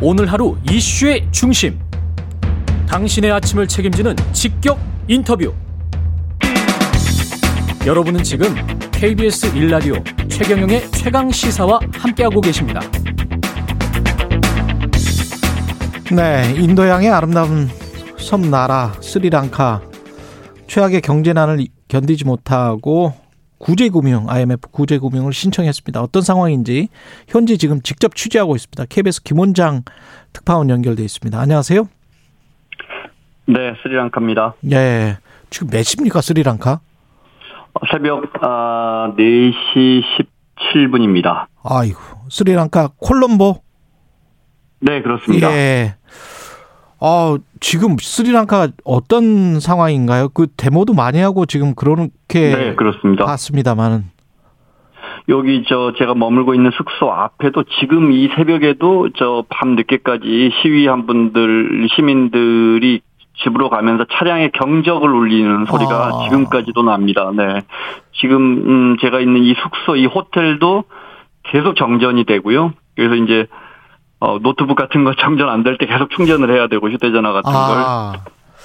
오늘 하루 이슈의 중심. 당신의 아침을 책임지는 직격 인터뷰. 여러분은 지금 KBS 일라디오 최경영의 최강 시사와 함께하고 계십니다. 네, 인도양의 아름다운 섬 나라 스리랑카 최악의 경제난을 견디지 못하고 구제금융 IMF 구제금융을 신청했습니다. 어떤 상황인지 현지 지금 직접 취재하고 있습니다. KBS 김원장 특파원 연결돼 있습니다. 안녕하세요. 네, 스리랑카입니다. 예. 지금 몇 시입니까, 스리랑카? 새벽 아, 4시 17분입니다. 아이고, 스리랑카 콜롬보? 네, 그렇습니다. 예. 아, 지금 스리랑카 어떤 상황인가요? 그 데모도 많이 하고 지금 그렇게 네, 그렇습니다. 봤습니다만은. 여기 저 제가 머물고 있는 숙소 앞에도 지금 이 새벽에도 저 밤 늦게까지 시위한 분들 시민들이 집으로 가면서 차량의 경적을 울리는 소리가 아. 지금까지도 납니다. 네. 지금 음 제가 있는 이 숙소 이 호텔도 계속 정전이 되고요. 그래서 이제 어 노트북 같은 거 정전 안 될 때 계속 충전을 해야 되고 휴대전화 같은 걸. 아,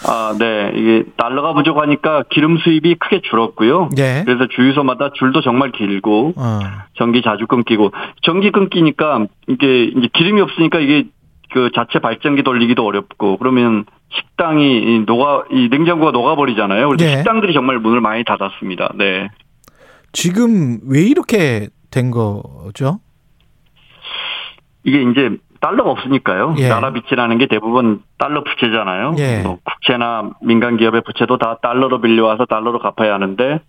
아, 네. 이게 달러가 부족하니까 기름 수입이 크게 줄었고요. 예. 그래서 주유소마다 줄도 정말 길고 어. 전기 자주 끊기고 전기 끊기니까 이게 이제 기름이 없으니까 이게 그 자체 발전기 돌리기도 어렵고 그러면 식당이 이 녹아 이 냉장고가 녹아버리잖아요. 그래서 네. 식당들이 정말 문을 많이 닫았습니다. 네. 지금 왜 이렇게 된 거죠? 이게 이제 달러가 없으니까요. 예. 나라 빚이라는 게 대부분 달러 부채잖아요. 예. 뭐 국채나 민간 기업의 부채도 다 달러로 빌려와서 달러로 갚아야 하는데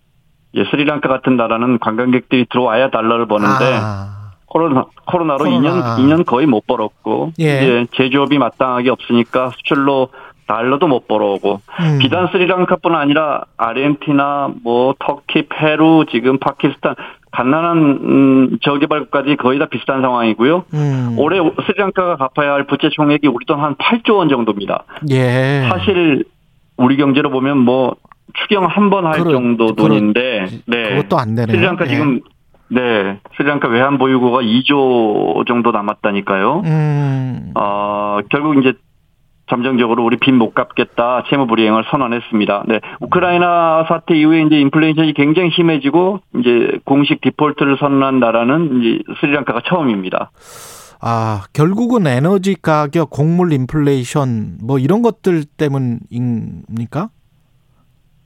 예, 스리랑카 같은 나라는 관광객들이 들어와야 달러를 버는데 아, 코로나 코로나로 코로나. 2년 2년 거의 못 벌었고 예. 이제 제조업이 마땅하게 없으니까 수출로 달러도 못 벌어오고 음. 비단 스리랑카뿐 아니라 아르헨티나 뭐 터키 페루 지금 파키스탄 가난한 음, 저개발국까지 거의 다 비슷한 상황이고요. 음. 올해 스리랑카가 갚아야 할 부채 총액이 우리 돈 한 8조 원 정도입니다. 예. 사실 우리 경제로 보면 뭐 추경 한 번 할 정도 돈인데 네. 그것도 안 되네요. 스리랑카 예. 지금 네 스리랑카 외환 보유고가 2조 정도 남았다니까요. 음. 어 결국 이제 잠정적으로 우리 빚 못 갚겠다 채무 불이행을 선언했습니다. 네 우크라이나 사태 이후에 이제 인플레이션이 굉장히 심해지고 이제 공식 디폴트를 선언한 나라는 이제 스리랑카가 처음입니다. 아, 결국은 에너지 가격, 곡물 인플레이션 뭐 이런 것들 때문입니까?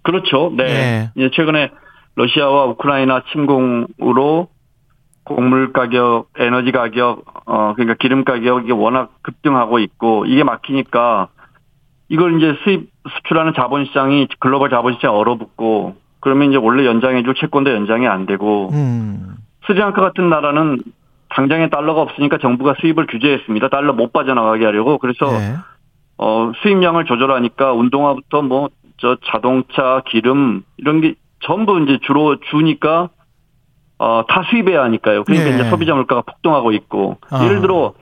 그렇죠. 네. 네. 이제 최근에 러시아와 우크라이나 침공으로 곡물 가격, 에너지 가격, 어 그러니까 기름 가격이 워낙 급등하고 있고 이게 막히니까 이걸 이제 수입 수출하는 자본시장이 글로벌 자본시장 이 얼어붙고 그러면 이제 원래 연장해줄 채권도 연장이 안 되고 음. 스리랑카 같은 나라는 당장에 달러가 없으니까 정부가 수입을 규제했습니다. 달러 못 빠져나가게 하려고 그래서 예. 어, 수입량을 조절하니까 운동화부터 뭐, 저 자동차, 기름, 이런 게 전부 이제 주로 주니까, 어, 다 수입해야 하니까요. 그러니까 예. 이제 소비자 물가가 폭등하고 있고, 아. 예를 들어,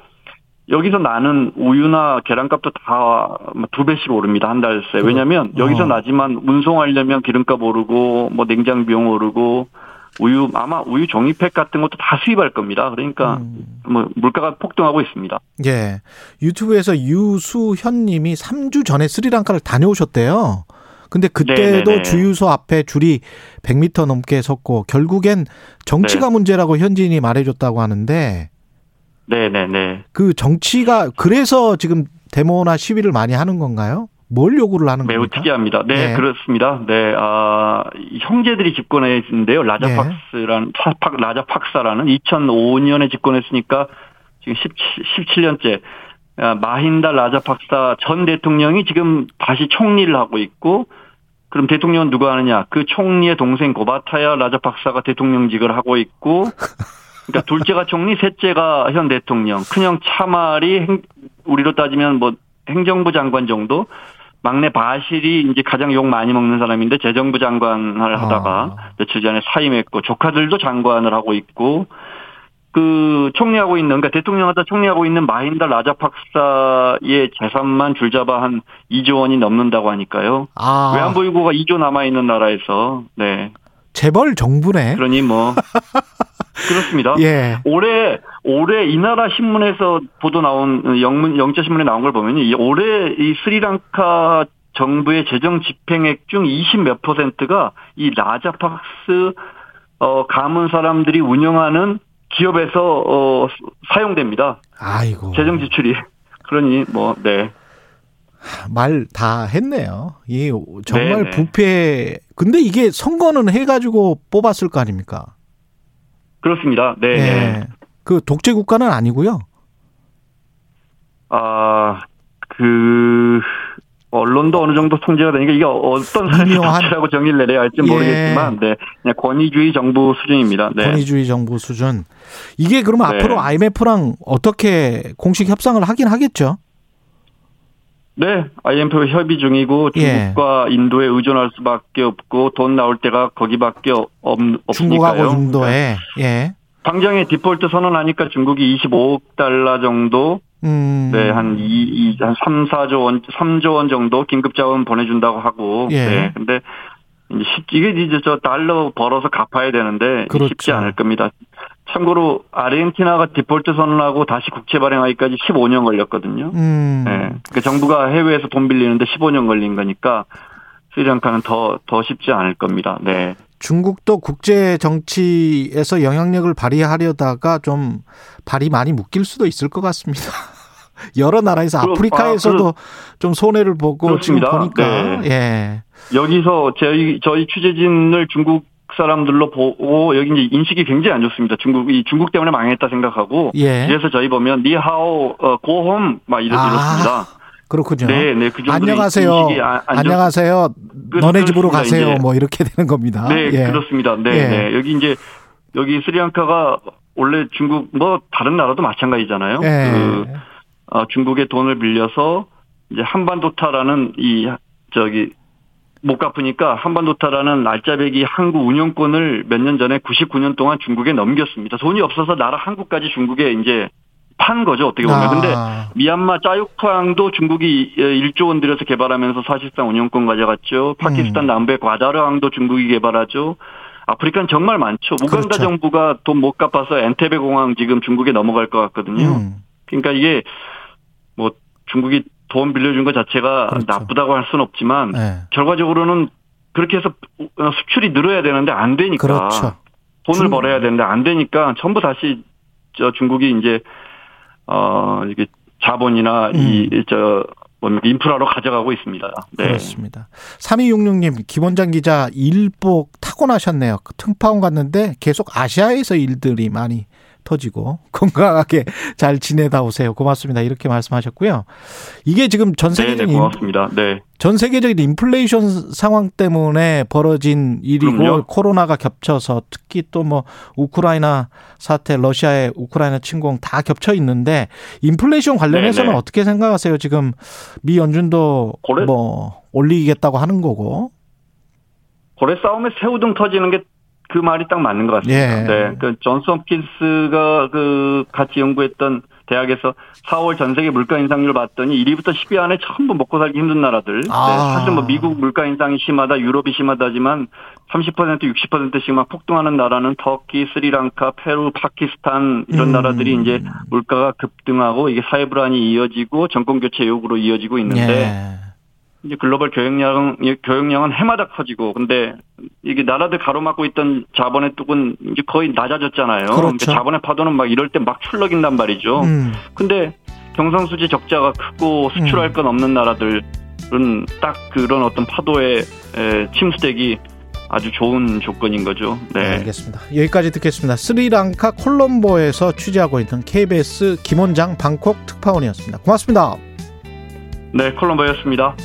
여기서 나는 우유나 계란값도 다 두 배씩 오릅니다. 한 달 새. 왜냐면 어. 여기서 나지만 운송하려면 기름값 오르고, 뭐 냉장 비용 오르고, 우유, 아마 우유 종이팩 같은 것도 다 수입할 겁니다. 그러니까, 음. 뭐, 물가가 폭등하고 있습니다. 예. 유튜브에서 유수현 님이 3주 전에 스리랑카를 다녀오셨대요. 근데 그때도 네네네. 주유소 앞에 줄이 100m 넘게 섰고 결국엔 정치가 네. 문제라고 현지인이 말해줬다고 하는데 네네네. 그 정치가 그래서 지금 데모나 시위를 많이 하는 건가요? 뭘 요구를 하는 매우 겁니까? 특이합니다. 네, 네. 그렇습니다. 네, 아, 이 형제들이 집권했는데요. 네. 라자팍스라는, 팍, 라자팍사라는 2005년에 집권했으니까 지금 17, 17년째. 아, 마힌다 라자팍사 전 대통령이 지금 다시 총리를 하고 있고, 그럼 대통령은 누가 하느냐? 그 총리의 동생 고바타야 라자팍사가 대통령직을 하고 있고, 그러니까 둘째가 총리, 셋째가 현 대통령, 큰형 차말이 행- 우리로 따지면 뭐 행정부 장관 정도, 막내 바실이 이제 가장 욕 많이 먹는 사람인데 재정부 장관을 하다가 아. 며칠 전에 사임했고 조카들도 장관을 하고 있고 그 총리하고 있는 그러니까 대통령하다 총리하고 있는 마힌다 라자팍사의 재산만 줄잡아 한 2조 원이 넘는다고 하니까요. 아, 외환보 유고가 2조 남아 있는 나라에서 네 재벌 정부네. 그러니 뭐 그렇습니다. 예. 올해 올해 이 나라 신문에서 보도 나온 영문 영자 신문에 나온 걸 보면 이 올해 이 스리랑카 정부의 재정 집행액 중 20 몇 퍼센트가 이 라자팍스 어 가문 사람들이 운영하는 기업에서 어 사용됩니다. 아이고. 재정 지출이. 그러니 뭐 네. 말 다 했네요. 이 정말 네네. 부패. 근데 이게 선거는 해가지고 뽑았을 거 아닙니까? 그렇습니다. 네. 예. 그 독재 국가는 아니고요. 아, 그, 언론도 어느 정도 통제가 되니까 이게 어떤 사회라고 정의를 내려야 할지 예. 모르겠지만, 네. 그냥 권위주의 정부 수준입니다. 네. 권위주의 정부 수준. 이게 그러면 네. 앞으로 IMF랑 어떻게 공식 협상을 하긴 하겠죠? 네. IMF 협의 중이고 예. 중국과 인도에 의존할 수밖에 없고 돈 나올 때가 거기밖에 없, 없으니까요. 중국하고 인도에. 예. 당장에 디폴트 선언하니까 중국이 25억 달러 정도 음. 네, 한 2, 2, 한 3, 4조 원, 3조 원 정도 긴급 자원 보내준다고 하고. 예. 네. 근데 이제 이게 이제 저 달러 벌어서 갚아야 되는데 그렇죠. 쉽지 않을 겁니다. 참고로 아르헨티나가 디폴트 선언하고 다시 국채 발행하기까지 15년 걸렸거든요. 음. 네. 그 정부가 해외에서 돈 빌리는데 15년 걸린 거니까 스리랑카는 더, 더 쉽지 않을 겁니다. 네. 중국도 국제 정치에서 영향력을 발휘하려다가 좀 발이 많이 묶일 수도 있을 것 같습니다. 여러 나라에서 그럼, 아프리카에서도 아, 좀 손해를 보고 그렇습니다. 지금 보니까 예. 여기서 저희, 저희 취재진을 중국 사람들로 보고 여기 이제 인식이 굉장히 안 좋습니다. 중국, 이 중국 때문에 망했다 생각하고. 예. 그래서 저희 보면 니하오, 어, 고홈, 막 이렇, 아, 이렇습니다. 그렇군요. 네, 네, 그 안녕하세요. 안, 안녕하세요. 그- 너네 집으로 가세요. 이제. 뭐 이렇게 되는 겁니다. 네, 예. 그렇습니다. 네, 예. 네. 여기 이제 여기 스리랑카가 원래 중국 뭐 다른 나라도 마찬가지잖아요. 예. 그 어, 중국의 돈을 빌려서 이제 한반도타라는 이 저기 못 갚으니까 한반도타라는 알짜배기 항구 운영권을 몇 년 전에 99년 동안 중국에 넘겼습니다. 돈이 없어서 나라 한국까지 중국에 이제 판 거죠 어떻게 보면. 근데 아, 미얀마 짜육항도 중국이 1조 원 들여서 개발하면서 사실상 운영권 가져갔죠. 파키스탄 음. 남부의 과다르항도 중국이 개발하죠. 아프리카는 정말 많죠. 우간다 그렇죠. 정부가 돈 못 갚아서 엔테베 공항 지금 중국에 넘어갈 것 같거든요. 음. 그러니까 이게 뭐 중국이 돈 빌려준 것 자체가 그렇죠. 나쁘다고 할 수는 없지만 예. 결과적으로는 그렇게 해서 수출이 늘어야 되는데 안 되니까 그렇죠. 돈을 중- 벌어야 되는데 안 되니까 전부 다시 저 중국이 이제 어 이게 자본이나 음. 이저 뭡니까 인프라로 가져가고 있습니다. 네. 그렇습니다. 3266님, 김원장 기자 일복 타고나셨네요. 그 특파원 갔는데 계속 아시아에서 일들이 많이 터지고 건강하게 잘 지내다 오세요. 고맙습니다. 이렇게 말씀하셨고요. 이게 지금 전 네, 네, 세계적인 인- 고맙습니다. 네. 전 세계적인 인플레이션 상황 때문에 벌어진 일이고 그럼요. 코로나가 겹쳐서 특히 또 뭐 우크라이나 사태, 러시아의 우크라이나 침공 다 겹쳐 있는데 인플레이션 관련해서는 네네. 어떻게 생각하세요? 지금 미 연준도 고래- 뭐 올리겠다고 하는 거고. 고래 싸움에 새우등 터지는 게 그 말이 딱 맞는 것 같습니다. 예. 네. 그 존스 홉킨스가 그 같이 연구했던 대학에서 4월 전 세계 물가 인상률 봤더니 1위부터 10위 안에 전부 먹고 살기 힘든 나라들. 아. 네, 사실 뭐 미국 물가 인상이 심하다, 유럽이 심하다지만 30% 60%씩 막 폭등하는 나라는 터키, 스리랑카, 페루, 파키스탄 이런 음. 나라들이 이제 물가가 급등하고 이게 사회 불안이 이어지고 정권 교체 요구로 이어지고 있는데 예. 이제 글로벌 교역량 교역량은 해마다 커지고 근데 이게 나라들 가로막고 있던 자본의 뚝은 이제 거의 낮아졌잖아요. 그렇죠. 그러니까 자본의 파도는 막 이럴 때 막 출렁인단 말이죠. 음. 근데 경상수지 적자가 크고 수출할 건 없는 나라들은 딱 그런 어떤 파도에 에, 침수되기 아주 좋은 조건인 거죠. 네, 네. 알겠습니다. 여기까지 듣겠습니다. 스리랑카 콜롬보에서 취재하고 있는 KBS 김원장 방콕 특파원이었습니다. 고맙습니다. 네, 콜롬보였습니다.